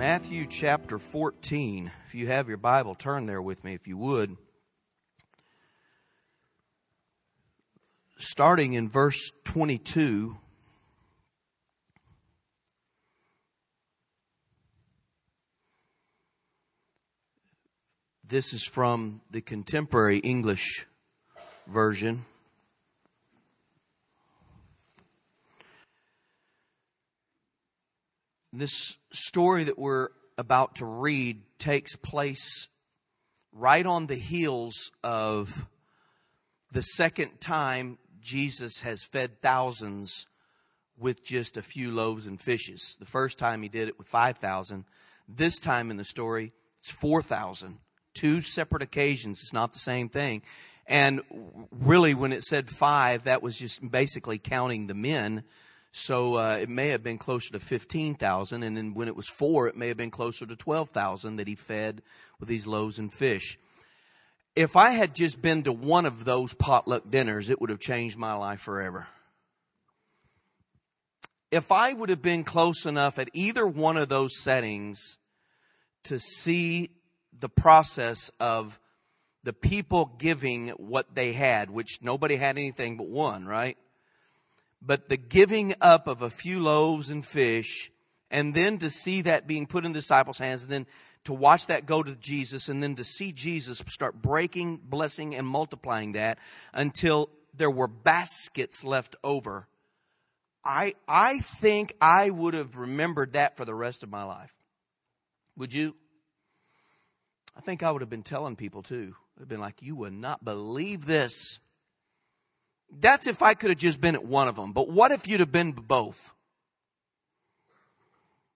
Matthew chapter 14. If you have your Bible, turn there with me if you would. Starting in verse 22. This is from the contemporary English version. This story that we're about to read takes place right on the heels of the second time Jesus has fed thousands with just a few loaves and fishes. The first time he did it with 5,000. This time in the story, it's 4,000. Two separate occasions. It's not the same thing. And really, when it said five, that was just basically counting the men so uh, it may have been closer to 15,000. And then when it was four, it may have been closer to 12,000 that he fed with these loaves and fish. If I had just been to one of those potluck dinners, it would have changed my life forever. If I would have been close enough at either one of those settings to see the process of the people giving what they had, which nobody had anything but one, right? But the giving up of a few loaves and fish, and then to see that being put in the disciples' hands, and then to watch that go to Jesus, and then to see Jesus start breaking, blessing, and multiplying that until there were baskets left over. I, I think I would have remembered that for the rest of my life. Would you? I think I would have been telling people too. I'd have been like, you would not believe this. That's if I could have just been at one of them. But what if you'd have been both?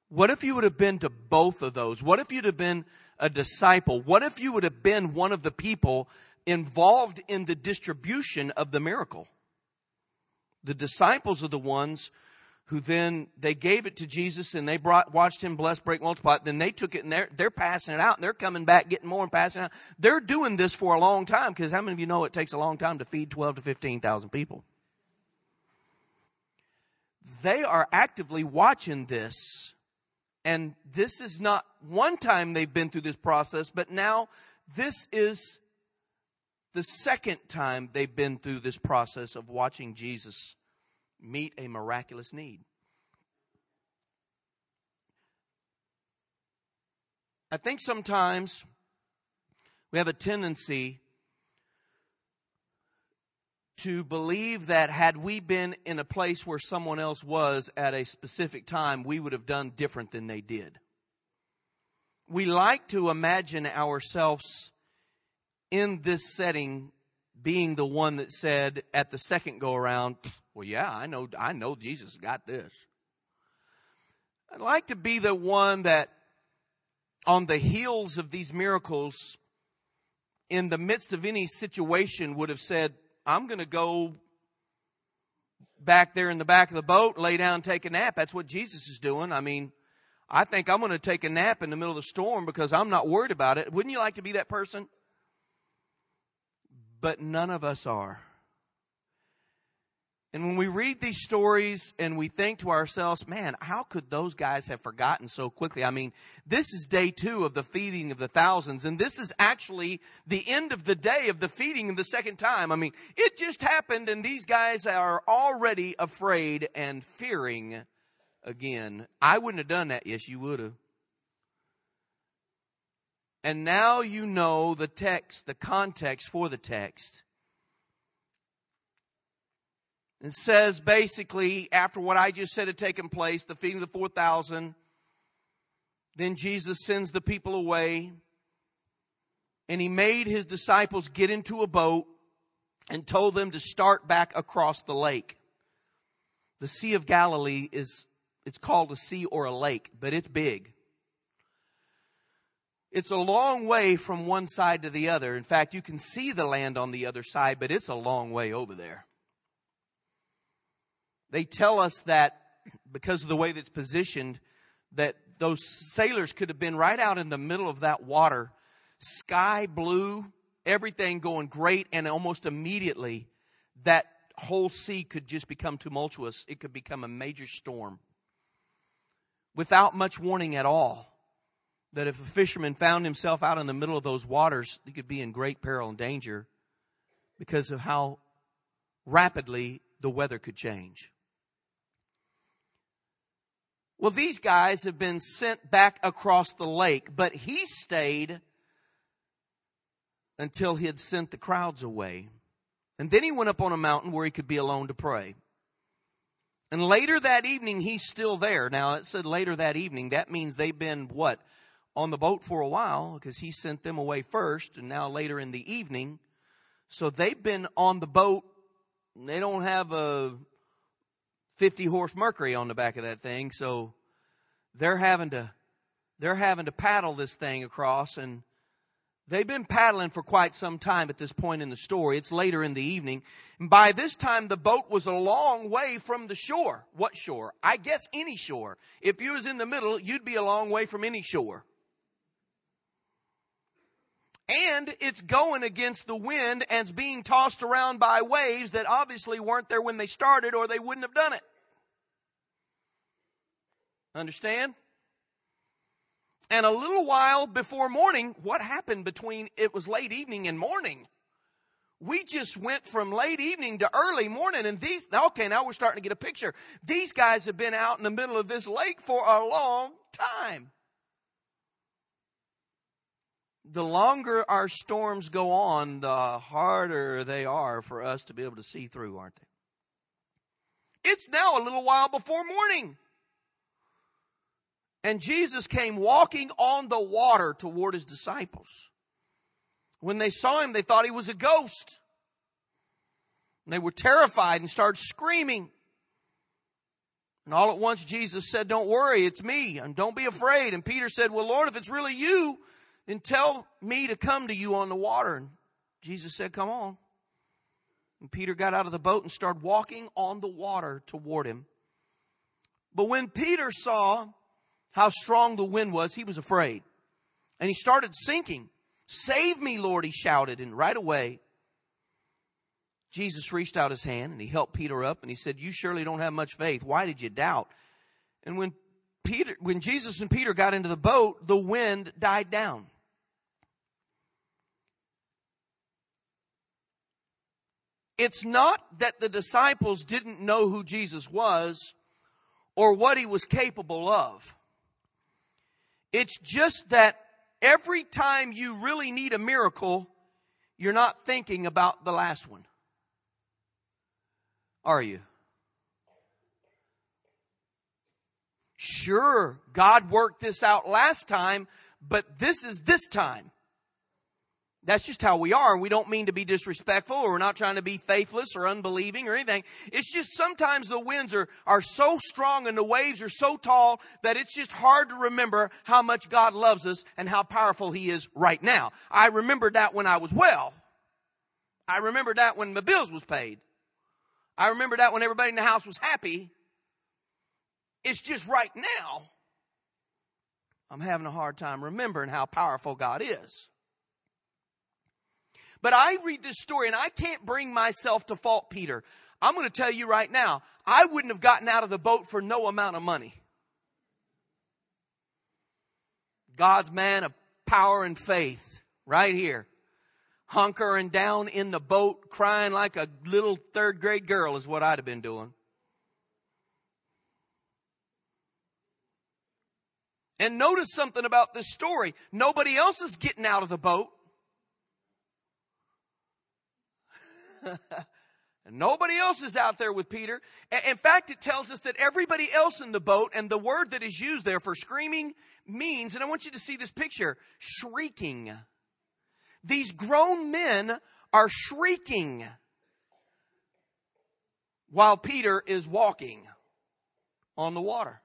What if you would have been to both of those? What if you'd have been a disciple? What if you would have been one of the people involved in the distribution of the miracle? The disciples are the ones who then they gave it to Jesus and they brought, watched him bless, break, multiply. Then they took it and they're, they're passing it out and they're coming back, getting more and passing out. They're doing this for a long time because how many of you know it takes a long time to feed 12 to 15,000 people? They are actively watching this. And this is not one time they've been through this process, but now this is the second time they've been through this process of watching Jesus meet a miraculous need. I think sometimes we have a tendency to believe that had we been in a place where someone else was at a specific time, we would have done different than they did. We like to imagine ourselves in this setting being the one that said at the second go around, well, yeah, I know, I know Jesus got this. I'd like to be the one that on the heels of these miracles, in the midst of any situation, would have said, I'm going to go back there in the back of the boat, lay down, take a nap. That's what Jesus is doing. I mean, I think I'm going to take a nap in the middle of the storm because I'm not worried about it. Wouldn't you like to be that person? but none of us are. And when we read these stories and we think to ourselves, man, how could those guys have forgotten so quickly? I mean, this is day two of the feeding of the thousands, and this is actually the end of the day of the feeding of the second time. I mean, it just happened, and these guys are already afraid and fearing again. I wouldn't have done that. Yes, you would have. And now you know the text, the context for the text. It says basically, after what I just said had taken place, the feeding of the 4,000, then Jesus sends the people away. And he made his disciples get into a boat and told them to start back across the lake. The Sea of Galilee is, it's called a sea or a lake, but it's big. It's a long way from one side to the other. In fact, you can see the land on the other side, but it's a long way over there. They tell us that because of the way that's positioned, that those sailors could have been right out in the middle of that water, sky blue, everything going great, and almost immediately that whole sea could just become tumultuous. It could become a major storm without much warning at all. that if a fisherman found himself out in the middle of those waters, he could be in great peril and danger because of how rapidly the weather could change. Well, these guys have been sent back across the lake, but he stayed until he had sent the crowds away. And then he went up on a mountain where he could be alone to pray. And later that evening, he's still there. Now, it said later that evening. That means they've been, what, on the boat for a while because he sent them away first and now later in the evening. So they've been on the boat. They don't have a 50 horse Mercury on the back of that thing. So they're having to, they're having to paddle this thing across and They've been paddling for quite some time at this point in the story. It's later in the evening. And by this time, the boat was a long way from the shore. What shore? I guess any shore. If you was in the middle, you'd be a long way from any shore. And it's going against the wind and it's being tossed around by waves that obviously weren't there when they started or they wouldn't have done it. Understand? And a little while before morning, what happened between it was late evening and morning? We just went from late evening to early morning and these, okay, now we're starting to get a picture. These guys have been out in the middle of this lake for a long time. The longer our storms go on, the harder they are for us to be able to see through, aren't they? It's now a little while before morning. And Jesus came walking on the water toward his disciples. When they saw him, they thought he was a ghost. And they were terrified and started screaming. And all at once Jesus said, Don't worry, it's me, and don't be afraid. And Peter said, Well, Lord, if it's really you, then tell me to come to you on the water. And Jesus said, Come on. And Peter got out of the boat and started walking on the water toward him. But when Peter saw how strong the wind was, he was afraid. And he started sinking. Save me, Lord, he shouted. And right away, Jesus reached out his hand and he helped Peter up and he said, You surely don't have much faith. Why did you doubt? And when Peter, when Jesus and Peter got into the boat, the wind died down. It's not that the disciples didn't know who Jesus was or what he was capable of. It's just that every time you really need a miracle, you're not thinking about the last one. Are you? Sure, God worked this out last time, but this is this time. That's just how we are. We don't mean to be disrespectful or we're not trying to be faithless or unbelieving or anything. It's just sometimes the winds are, are so strong and the waves are so tall that it's just hard to remember how much God loves us and how powerful He is right now. I remembered that when I was well. I remembered that when my bills was paid. I remember that when everybody in the house was happy. It's just right now. I'm having a hard time remembering how powerful God is. But I read this story and I can't bring myself to fault Peter. I'm going to tell you right now, I wouldn't have gotten out of the boat for no amount of money. God's man of power and faith, right here. Hunkering down in the boat, crying like a little third grade girl is what I'd have been doing. And notice something about this story. Nobody else is getting out of the boat. Nobody else is out there with Peter. In fact, it tells us that everybody else in the boat, and the word that is used there for screaming means, and I want you to see this picture, shrieking. These grown men are shrieking while Peter is walking on the water.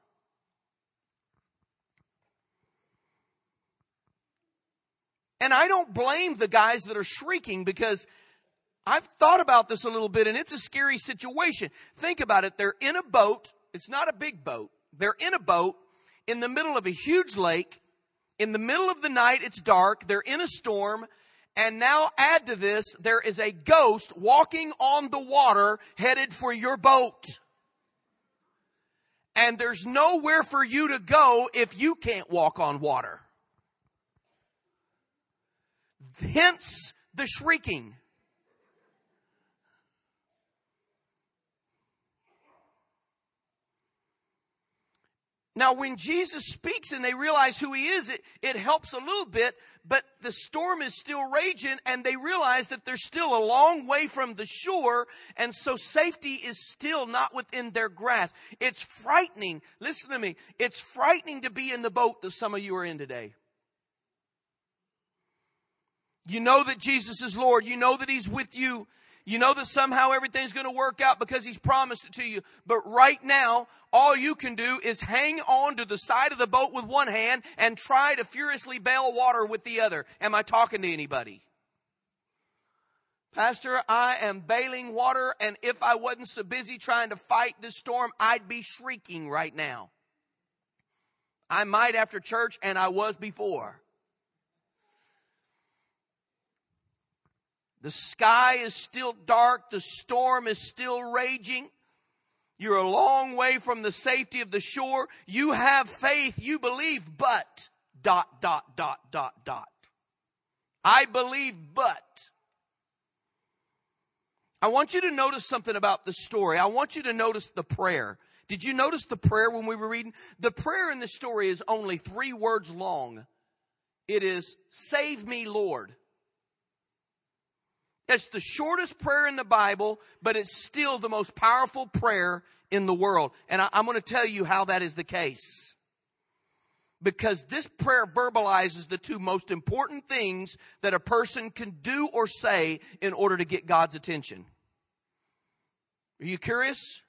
And I don't blame the guys that are shrieking because I've thought about this a little bit and it's a scary situation. Think about it. They're in a boat. It's not a big boat. They're in a boat in the middle of a huge lake. In the middle of the night, it's dark. They're in a storm. And now add to this, there is a ghost walking on the water headed for your boat. And there's nowhere for you to go if you can't walk on water. Hence the shrieking. Now, when Jesus speaks and they realize who he is, it, it helps a little bit, but the storm is still raging and they realize that they're still a long way from the shore, and so safety is still not within their grasp. It's frightening. Listen to me. It's frightening to be in the boat that some of you are in today. You know that Jesus is Lord. You know that He's with you. You know that somehow everything's going to work out because He's promised it to you. But right now, all you can do is hang on to the side of the boat with one hand and try to furiously bail water with the other. Am I talking to anybody? Pastor, I am bailing water, and if I wasn't so busy trying to fight this storm, I'd be shrieking right now. I might after church, and I was before. The sky is still dark. The storm is still raging. You're a long way from the safety of the shore. You have faith. You believe, but dot, dot, dot, dot, dot. I believe, but. I want you to notice something about the story. I want you to notice the prayer. Did you notice the prayer when we were reading? The prayer in the story is only three words long. It is, Save me, Lord. It's the shortest prayer in the Bible, but it's still the most powerful prayer in the world. And I, am going to tell you how that is the case. Because this prayer verbalizes the two most important things that a person can do or say in order to get God's attention. Are you curious?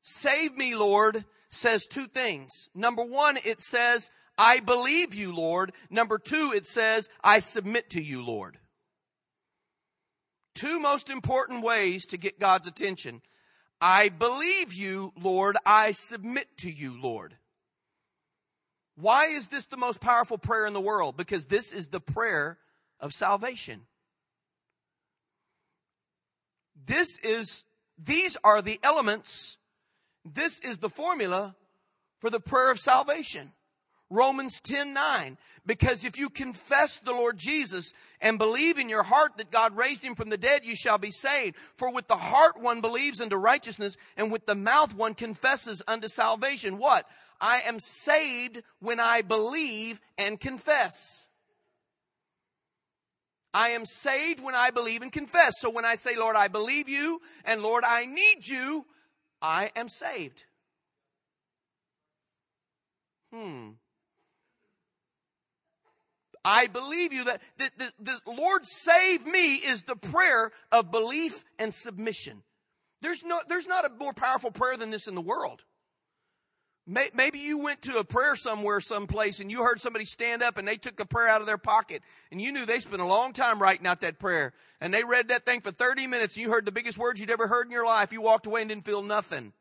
Save me, Lord, says two things. Number one, it says, I believe you, Lord. Number two, it says, I submit to you, Lord. Two most important ways to get God's attention. I believe you, Lord. I submit to you, Lord. Why is this the most powerful prayer in the world? Because this is the prayer of salvation. This is, these are the elements, this is the formula for the prayer of salvation. Romans 10 9. Because if you confess the Lord Jesus and believe in your heart that God raised him from the dead, you shall be saved. For with the heart one believes unto righteousness, and with the mouth one confesses unto salvation. What? I am saved when I believe and confess. I am saved when I believe and confess. So when I say, Lord, I believe you, and Lord, I need you, I am saved. Hmm. I believe you that the, the, the Lord save me is the prayer of belief and submission. There's no, there's not a more powerful prayer than this in the world. Maybe you went to a prayer somewhere, someplace, and you heard somebody stand up and they took the prayer out of their pocket, and you knew they spent a long time writing out that prayer, and they read that thing for 30 minutes, and you heard the biggest words you'd ever heard in your life. You walked away and didn't feel nothing.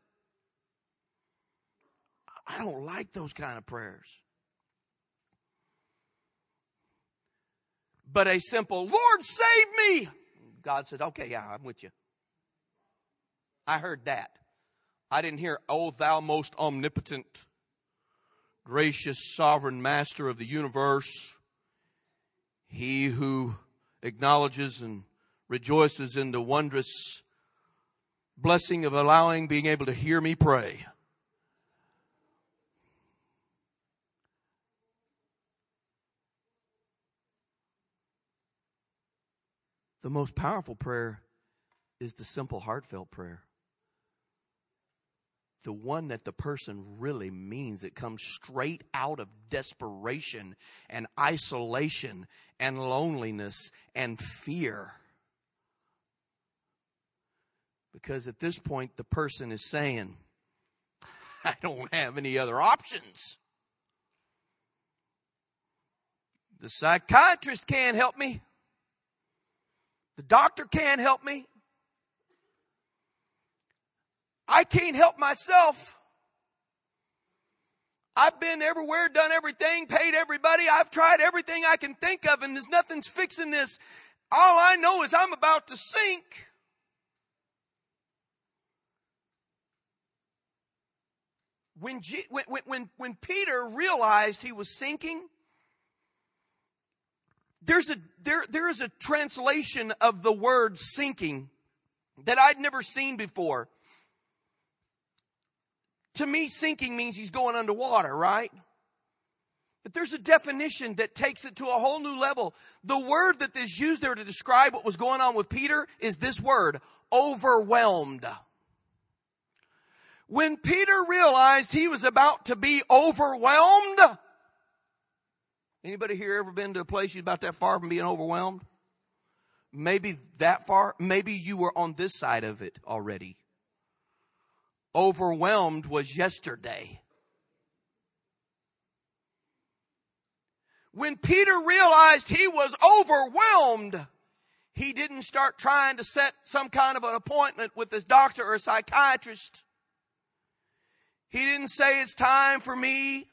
I don't like those kind of prayers. But a simple, Lord, save me. God said, okay, yeah, I'm with you. I heard that. I didn't hear, oh, thou most omnipotent, gracious, sovereign master of the universe, he who acknowledges and rejoices in the wondrous blessing of allowing being able to hear me pray. The most powerful prayer is the simple, heartfelt prayer. The one that the person really means. It comes straight out of desperation and isolation and loneliness and fear. Because at this point, the person is saying, I don't have any other options. The psychiatrist can't help me. The doctor can't help me. I can't help myself. I've been everywhere, done everything, paid everybody. I've tried everything I can think of, and there's nothing's fixing this. All I know is I'm about to sink. When, G, when, when, when Peter realized he was sinking, there's a, there, there is a translation of the word sinking that I'd never seen before. To me, sinking means he's going underwater, right? But there's a definition that takes it to a whole new level. The word that is used there to describe what was going on with Peter is this word, overwhelmed. When Peter realized he was about to be overwhelmed, anybody here ever been to a place you about that far from being overwhelmed? Maybe that far, maybe you were on this side of it already. Overwhelmed was yesterday. When Peter realized he was overwhelmed, he didn't start trying to set some kind of an appointment with his doctor or psychiatrist. He didn't say it's time for me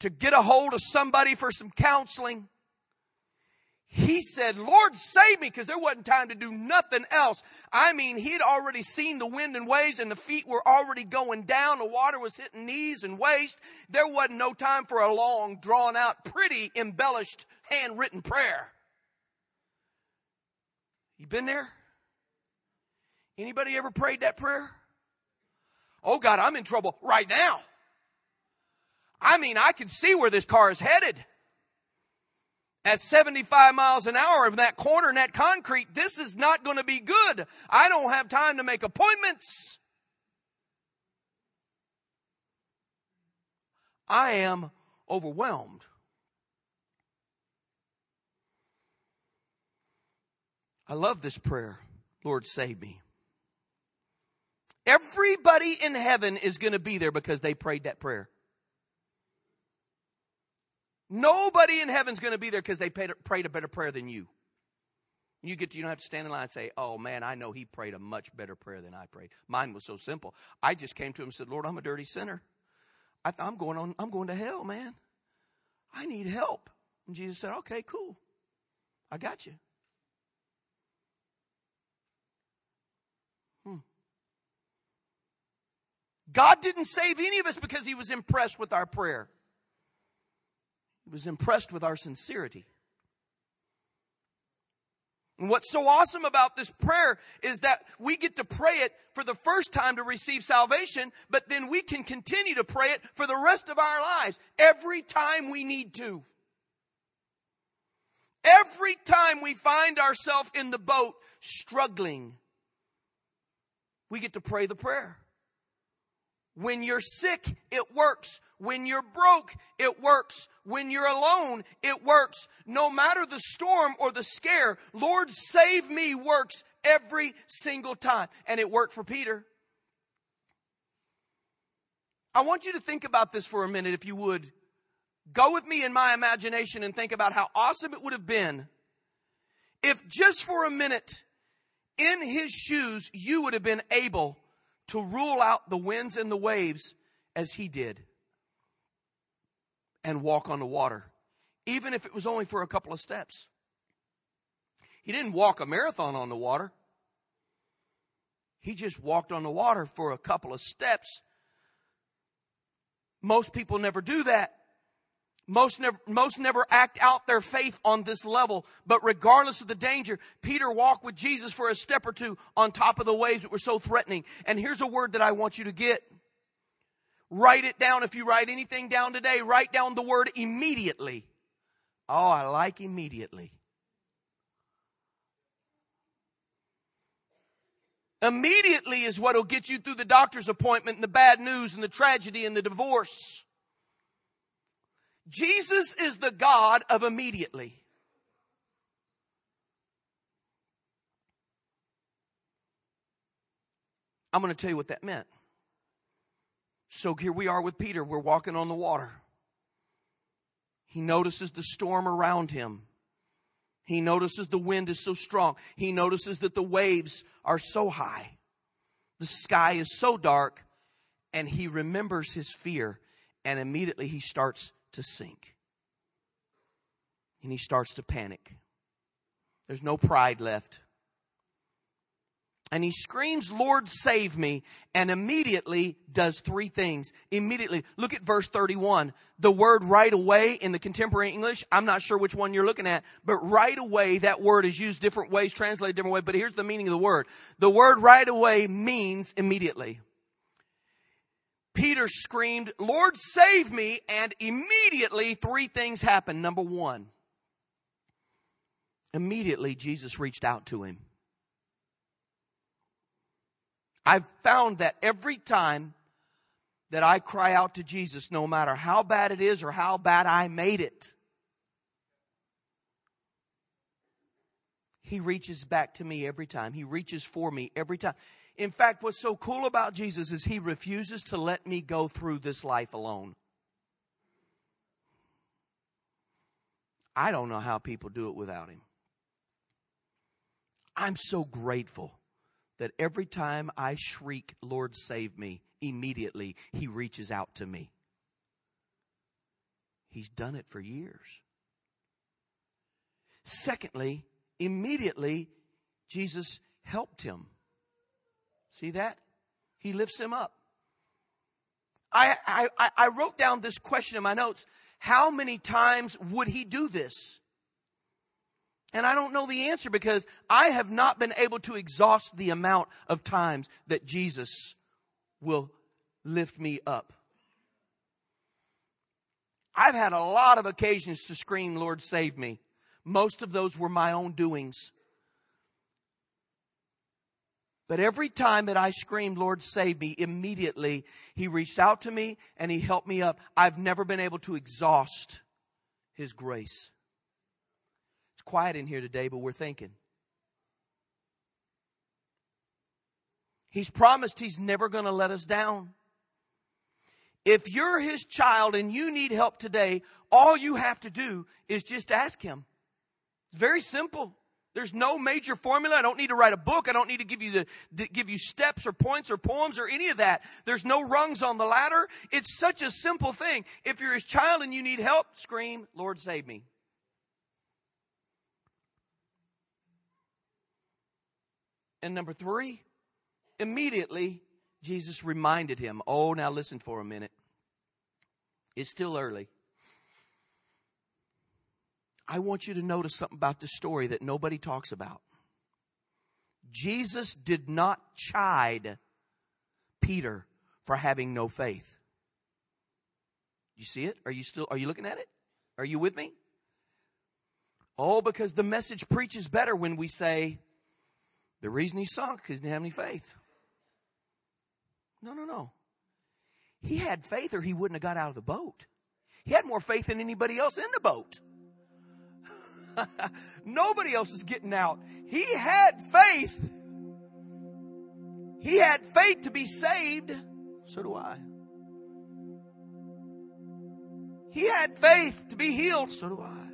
to get a hold of somebody for some counseling. He said, Lord, save me, because there wasn't time to do nothing else. I mean, he'd already seen the wind and waves, and the feet were already going down. The water was hitting knees and waist. There wasn't no time for a long, drawn out, pretty, embellished, handwritten prayer. You been there? Anybody ever prayed that prayer? Oh God, I'm in trouble right now. I mean, I can see where this car is headed. At 75 miles an hour in that corner in that concrete, this is not going to be good. I don't have time to make appointments. I am overwhelmed. I love this prayer. Lord, save me. Everybody in heaven is going to be there because they prayed that prayer. Nobody in heaven's going to be there because they prayed a better prayer than you. You get to, you don't have to stand in line and say, "Oh man, I know he prayed a much better prayer than I prayed." Mine was so simple. I just came to him and said, "Lord, I'm a dirty sinner. I, I'm going on. I'm going to hell, man. I need help." And Jesus said, "Okay, cool. I got you." Hmm. God didn't save any of us because he was impressed with our prayer. Was impressed with our sincerity. And what's so awesome about this prayer is that we get to pray it for the first time to receive salvation, but then we can continue to pray it for the rest of our lives every time we need to. Every time we find ourselves in the boat struggling, we get to pray the prayer. When you're sick, it works. When you're broke, it works. When you're alone, it works. No matter the storm or the scare, Lord save me works every single time. And it worked for Peter. I want you to think about this for a minute, if you would. Go with me in my imagination and think about how awesome it would have been if just for a minute in his shoes you would have been able to rule out the winds and the waves as he did and walk on the water, even if it was only for a couple of steps. He didn't walk a marathon on the water. He just walked on the water for a couple of steps. Most people never do that. Most never, most never act out their faith on this level. But regardless of the danger, Peter walked with Jesus for a step or two on top of the waves that were so threatening. And here's a word that I want you to get. Write it down. If you write anything down today, write down the word immediately. Oh, I like immediately. Immediately is what will get you through the doctor's appointment and the bad news and the tragedy and the divorce. Jesus is the God of immediately. I'm going to tell you what that meant. So here we are with Peter. We're walking on the water. He notices the storm around him. He notices the wind is so strong. He notices that the waves are so high. The sky is so dark. And he remembers his fear. And immediately he starts to sink. And he starts to panic. There's no pride left. and he screams, Lord, save me, and immediately does three things. Immediately. Look at verse 31. The word right away in the contemporary English, I'm not sure which one you're looking at, but right away, that word is used different ways, translated different ways, but here's the meaning of the word. The word right away means immediately. Peter screamed, Lord, save me, and immediately three things happened. Number one, immediately Jesus reached out to him. I've found that every time that I cry out to Jesus, no matter how bad it is or how bad I made it, He reaches back to me every time. He reaches for me every time. In fact, what's so cool about Jesus is He refuses to let me go through this life alone. I don't know how people do it without Him. I'm so grateful that every time I shriek, Lord, save me, immediately he reaches out to me. He's done it for years. Secondly, immediately Jesus helped him. See that? He lifts him up. I, I, I wrote down this question in my notes. How many times would he do this? And I don't know the answer because I have not been able to exhaust the amount of times that Jesus will lift me up. I've had a lot of occasions to scream, Lord, save me. Most of those were my own doings. But every time that I screamed, Lord, save me, immediately He reached out to me and He helped me up. I've never been able to exhaust His grace It's quiet in here today, but we're thinking. He's promised He's never going to let us down. If you're His child and you need help today, all you have to do is just ask Him. It's very simple. There's no major formula. I don't need to write a book. I don't need to give you the give you steps or points or poems or any of that. There's no rungs on the ladder. It's such a simple thing. If you're his child and you need help, scream, "Lord, save me." And number three, immediately Jesus reminded him, Oh, now listen for a minute. It's still early. I want you to notice something about this story that nobody talks about. Jesus did not chide Peter for having no faith. You see it? Are you still are you looking at it? Are you with me? Oh, because the message preaches better when we say, the reason he sunk is he didn't have any faith. No, no, no. He had faith or he wouldn't have got out of the boat. He had more faith than anybody else in the boat. Nobody else is getting out. He had faith. He had faith to be saved. So do I. He had faith to be healed. So do I.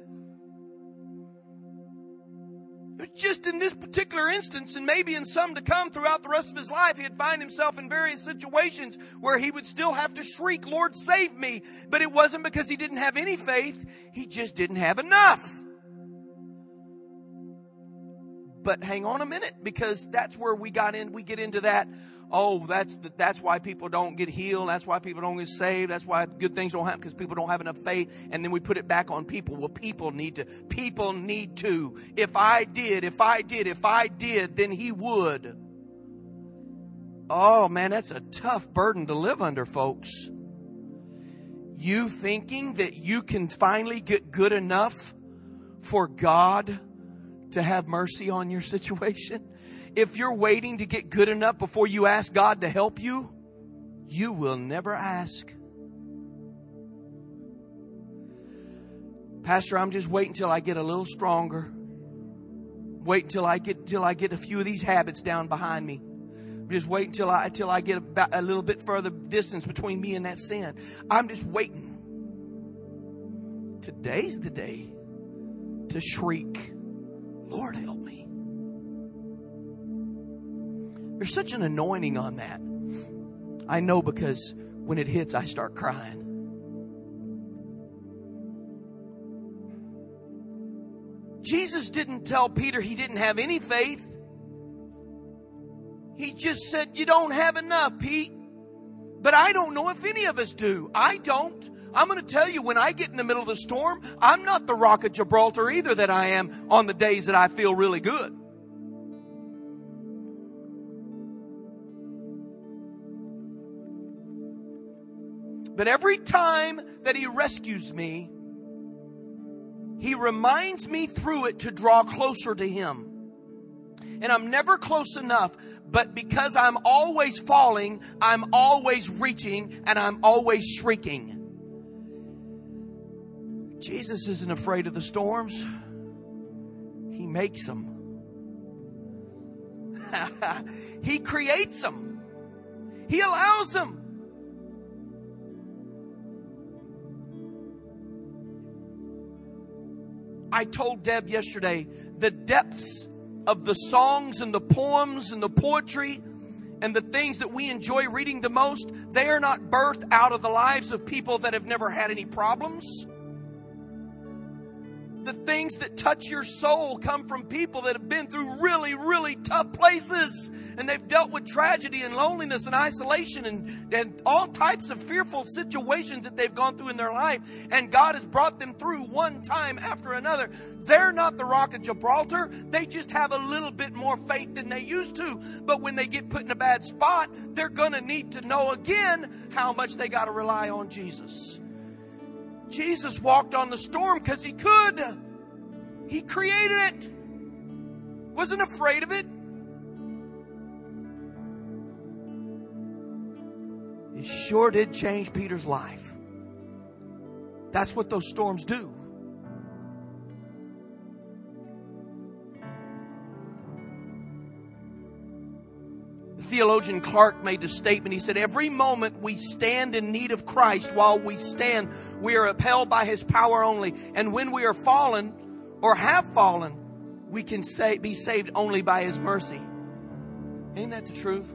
It was just in this particular instance, and maybe in some to come throughout the rest of his life, he'd find himself in various situations where he would still have to shriek, Lord, save me. But it wasn't because he didn't have any faith, he just didn't have enough. But hang on a minute, because that's where we got in, we get into that oh, that's, that's why people don't get healed. That's why people don't get saved. That's why good things don't happen because people don't have enough faith. And then we put it back on people. Well, people need to, people need to. If I did, if I did, if I did, then he would. Oh man, that's a tough burden to live under, folks. You thinking that you can finally get good enough for God to have mercy on your situation? if you're waiting to get good enough before you ask God to help you, you will never ask. Pastor, I'm just waiting until I get a little stronger. Wait until I get till I get a few of these habits down behind me. Just wait until I until I get a, a little bit further distance between me and that sin. I'm just waiting. Today's the day to shriek, Lord help me. There's such an anointing on that. I know because when it hits, I start crying. Jesus didn't tell Peter he didn't have any faith. He just said, You don't have enough, Pete. But I don't know if any of us do. I don't. I'm going to tell you, when I get in the middle of the storm, I'm not the rock of Gibraltar either that I am on the days that I feel really good. But every time that He rescues me, He reminds me through it to draw closer to Him. And I'm never close enough, but because I'm always falling, I'm always reaching and I'm always shrieking. Jesus isn't afraid of the storms, He makes them. he creates them, He allows them. I told Deb yesterday the depths of the songs and the poems and the poetry and the things that we enjoy reading the most, they are not birthed out of the lives of people that have never had any problems the things that touch your soul come from people that have been through really, really tough places. And they've dealt with tragedy and loneliness and isolation and, and all types of fearful situations that they've gone through in their life. And God has brought them through one time after another. They're not the rock of Gibraltar. They just have a little bit more faith than they used to. But when they get put in a bad spot, they're going to need to know again how much they got to rely on Jesus. Jesus walked on the storm because he could. He created it. Wasn't afraid of it. It sure did change Peter's life. That's what those storms do. Theologian Clark made the statement. He said, Every moment we stand in need of Christ, while we stand, we are upheld by his power only. And when we are fallen or have fallen, we can say, be saved only by his mercy. Ain't that the truth?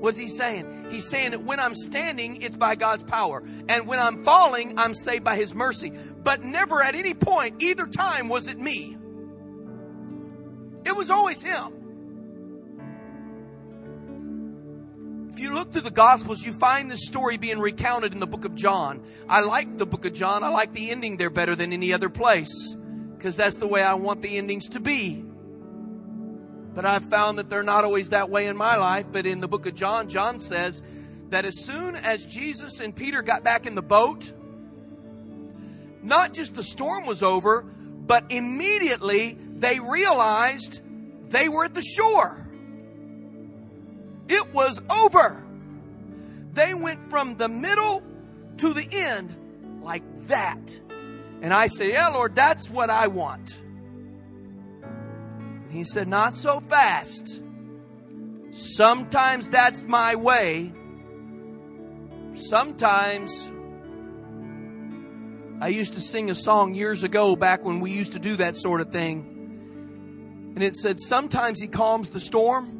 What's he saying? He's saying that when I'm standing, it's by God's power. And when I'm falling, I'm saved by his mercy. But never at any point, either time, was it me. It was always him. You look through the Gospels, you find this story being recounted in the book of John. I like the book of John. I like the ending there better than any other place because that's the way I want the endings to be. But I've found that they're not always that way in my life. But in the book of John, John says that as soon as Jesus and Peter got back in the boat, not just the storm was over, but immediately they realized they were at the shore. It was over. They went from the middle to the end like that. And I said, Yeah, Lord, that's what I want. And he said, Not so fast. Sometimes that's my way. Sometimes I used to sing a song years ago back when we used to do that sort of thing. And it said, Sometimes he calms the storm.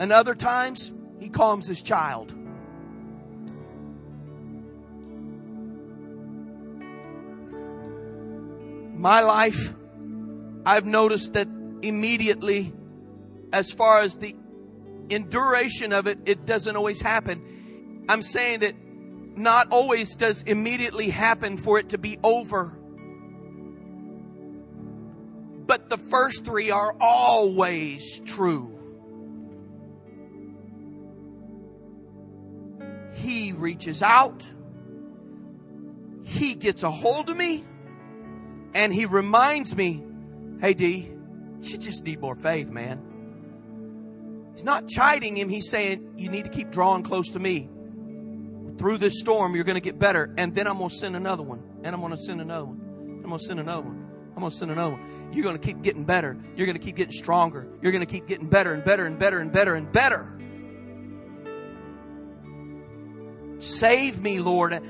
And other times, he calms his child. My life, I've noticed that immediately, as far as the enduration of it, it doesn't always happen. I'm saying that not always does immediately happen for it to be over. But the first three are always true. He reaches out. He gets a hold of me and he reminds me, hey D, you just need more faith, man. He's not chiding him. He's saying, you need to keep drawing close to me. Through this storm, you're going to get better. And then I'm going to send another one. And I'm going to send another one. I'm going to send another one. I'm going to send another one. You're going to keep getting better. You're going to keep getting stronger. You're going to keep getting better and better and better and better and better. Save me, Lord.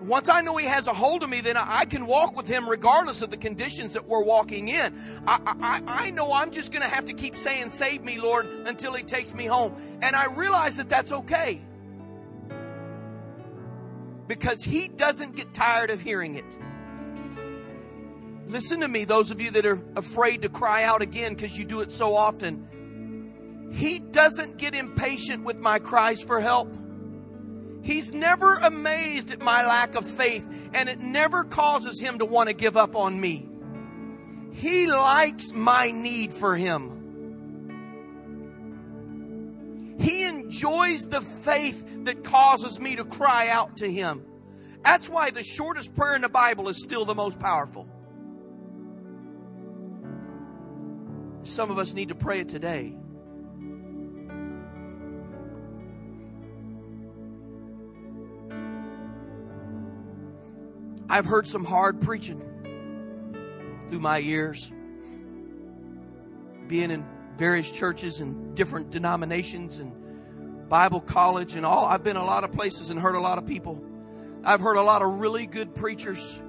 Once I know He has a hold of me, then I can walk with Him regardless of the conditions that we're walking in. I, I, I know I'm just going to have to keep saying, Save me, Lord, until He takes me home. And I realize that that's okay. Because He doesn't get tired of hearing it. Listen to me, those of you that are afraid to cry out again because you do it so often. He doesn't get impatient with my cries for help. He's never amazed at my lack of faith, and it never causes him to want to give up on me. He likes my need for him. He enjoys the faith that causes me to cry out to him. That's why the shortest prayer in the Bible is still the most powerful. Some of us need to pray it today. I've heard some hard preaching through my years, being in various churches and different denominations and Bible college and all. I've been a lot of places and heard a lot of people. I've heard a lot of really good preachers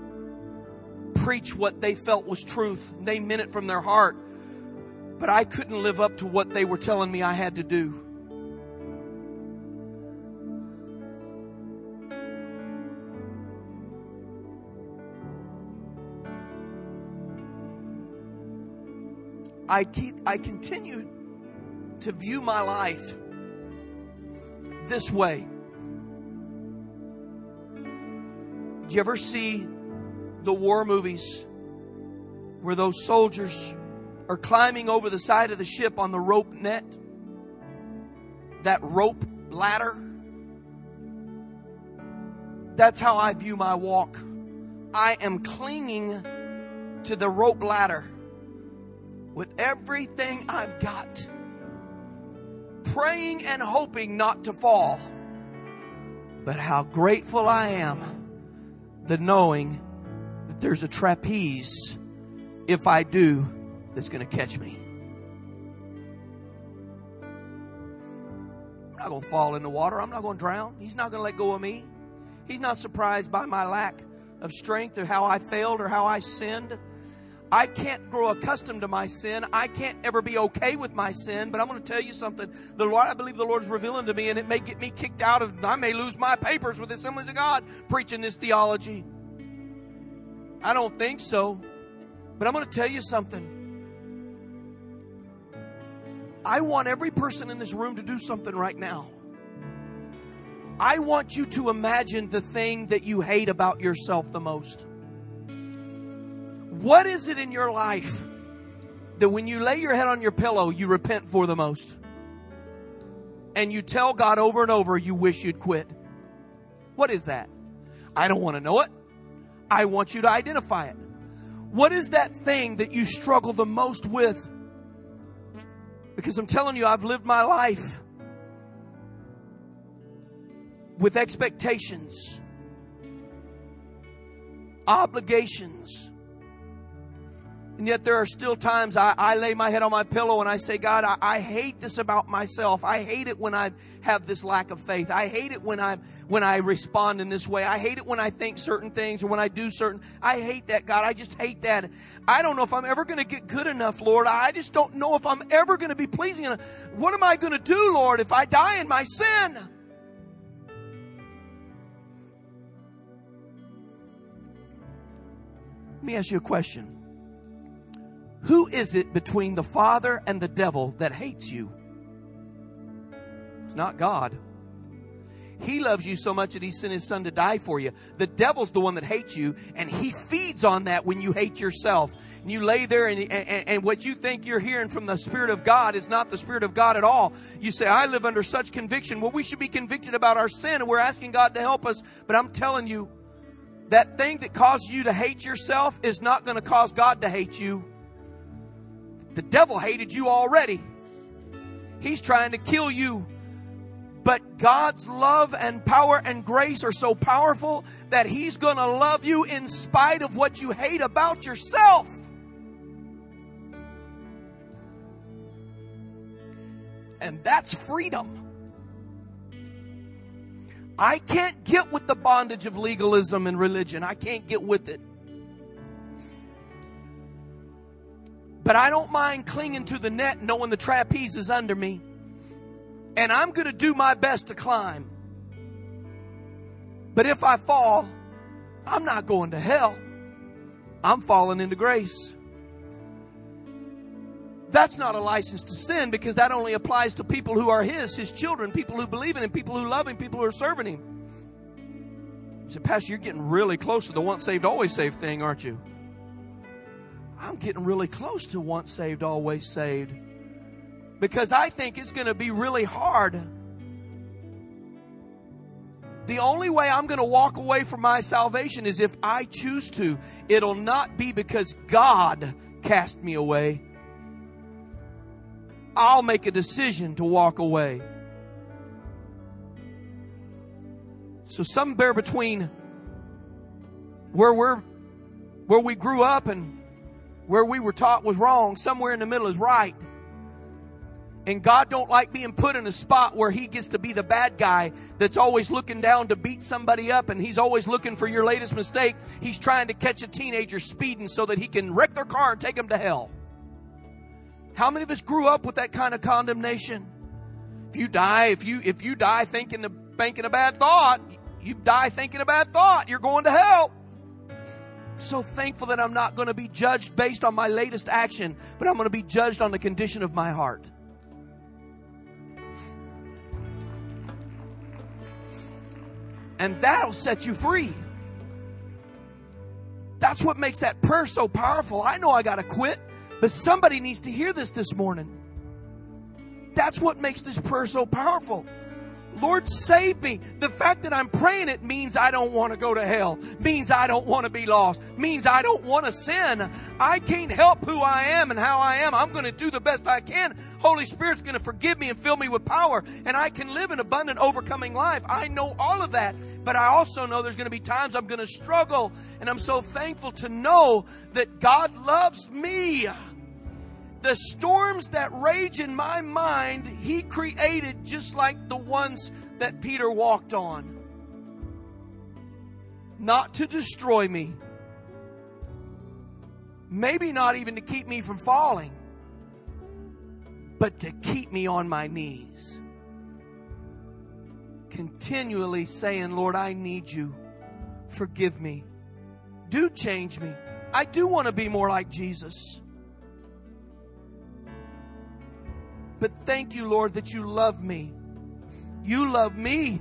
preach what they felt was truth. They meant it from their heart. But I couldn't live up to what they were telling me I had to do. I keep I continue to view my life this way. Do you ever see the war movies where those soldiers are climbing over the side of the ship on the rope net? That rope ladder? That's how I view my walk. I am clinging to the rope ladder with everything I've got, praying and hoping not to fall. But how grateful I am the knowing that there's a trapeze, if I do, that's going to catch me. I'm not going to fall in the water. I'm not going to drown. He's not going to let go of me. He's not surprised by my lack of strength or how I failed or how I sinned. I can't grow accustomed to my sin. I can't ever be okay with my sin. But I'm going to tell you something. The Lord, I believe the Lord is revealing to me, and it may get me kicked out of. I may lose my papers with the Assemblies of God preaching this theology. I don't think so. But I'm going to tell you something. I want every person in this room to do something right now. I want you to imagine the thing that you hate about yourself the most. What is it in your life that when you lay your head on your pillow, you repent for the most? And you tell God over and over you wish you'd quit. What is that? I don't want to know it. I want you to identify it. What is that thing that you struggle the most with? Because I'm telling you, I've lived my life with expectations, obligations, and yet there are still times I, I, lay my head on my pillow and I say, God, I, I, hate this about myself. I hate it when I have this lack of faith. I hate it when I when I respond in this way. I hate it when I think certain things or when I do certain. I hate that, God. I just hate that. I don't know if I'm ever going to get good enough, Lord. I just don't know if I'm ever going to be pleasing enough. What am I going to do, Lord, if I die in my sin? Let me ask you a question. Who is it between the Father and the devil that hates you? It's not God. He loves you so much that he sent his son to die for you. The devil's the one that hates you, and he feeds on that when you hate yourself. And you lay there, and, and, and, what you think you're hearing from the Spirit of God is not the Spirit of God at all. You say, I live under such conviction. Well, we should be convicted about our sin, and we're asking God to help us. But I'm telling you, that thing that causes you to hate yourself is not going to cause God to hate you. The devil hated you already. He's trying to kill you. But God's love and power and grace are so powerful that He's going to love you in spite of what you hate about yourself. And that's freedom. I can't get with the bondage of legalism and religion. I can't get with it. But I don't mind clinging to the net knowing the trapeze is under me. And I'm going to do my best to climb. But if I fall, I'm not going to hell. I'm falling into grace. That's not a license to sin because that only applies to people who are His, His children, people who believe in Him, people who love Him, people who are serving Him. You say, Pastor, you're getting really close to the once saved, always saved thing, aren't you? I'm getting really close to once saved, always saved. Because I think it's going to be really hard. The only way I'm going to walk away from my salvation is if I choose to. It'll not be because God cast me away. I'll make a decision to walk away. So somewhere between where we're where we grew up and where we were taught was wrong, somewhere in the middle is right. And God don't like being put in a spot where he gets to be the bad guy that's always looking down to beat somebody up and he's always looking for your latest mistake. He's trying to catch a teenager speeding so that he can wreck their car and take them to hell. How many of us grew up with that kind of condemnation? If you die, if you if you die thinking of thinking a bad thought, you die thinking a bad thought, you're going to hell so thankful that I'm not going to be judged based on my latest action, but I'm going to be judged on the condition of my heart. And that'll set you free. That's what makes that prayer so powerful. I know I got to quit, but somebody needs to hear this this morning. That's what makes this prayer so powerful. Lord, save me. The fact that I'm praying it means I don't want to go to hell, means I don't want to be lost, means I don't want to sin. I can't help who I am and how I am. I'm going to do the best I can. Holy Spirit's going to forgive me and fill me with power, and I can live an abundant, overcoming life. I know all of that, but I also know there's going to be times I'm going to struggle, and I'm so thankful to know that God loves me. The storms that rage in my mind, He created just like the ones that Peter walked on. Not to destroy me, maybe not even to keep me from falling, but to keep me on my knees. Continually saying, Lord, I need you. Forgive me. Do change me. I do want to be more like Jesus. But thank you, Lord, that you love me. You love me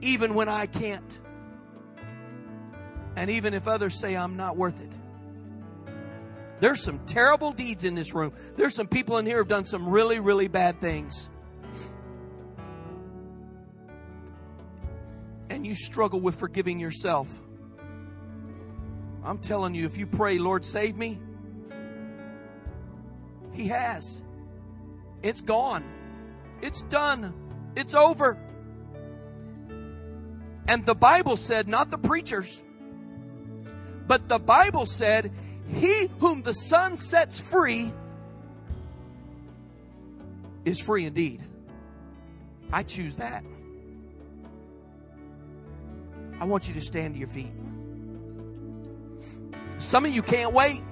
even when I can't. And even if others say I'm not worth it. There's some terrible deeds in this room. There's some people in here who've done some really, really bad things. And you struggle with forgiving yourself. I'm telling you, if you pray, Lord, save me, He has. It's gone. It's done. It's over. And the Bible said, not the preachers, but the Bible said, He whom the Son sets free is free indeed. I choose that. I want you to stand to your feet. Some of you can't wait.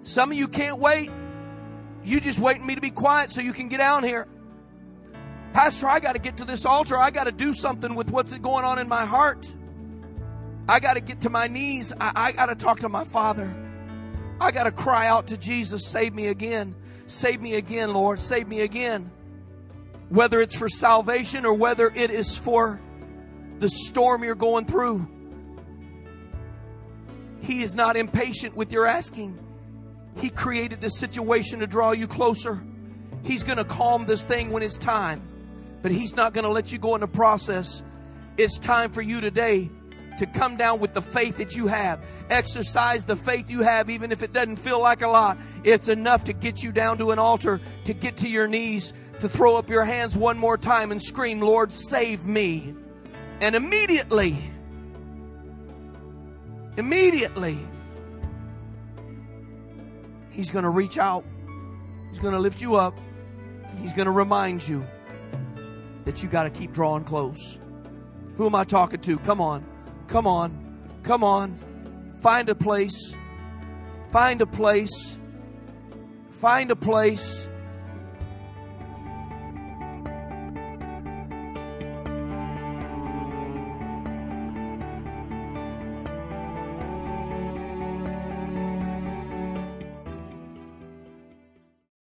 Some of you can't wait. You just waiting me to be quiet so you can get out here. Pastor, I got to get to this altar. I got to do something with what's going on in my heart. I got to get to my knees. I, I got to talk to my Father. I got to cry out to Jesus, save me again. Save me again, Lord. Save me again. Whether it's for salvation or whether it is for the storm you're going through. He is not impatient with your asking. He created this situation to draw you closer. He's going to calm this thing when it's time, but He's not going to let you go in the process. It's time for you today to come down with the faith that you have. Exercise the faith you have, even if it doesn't feel like a lot. It's enough to get you down to an altar, to get to your knees, to throw up your hands one more time and scream, Lord, save me. And immediately, immediately, He's going to reach out. He's going to lift you up. He's going to remind you that you got to keep drawing close. Who am I talking to? Come on. Come on. Come on. Find a place. Find a place. Find a place.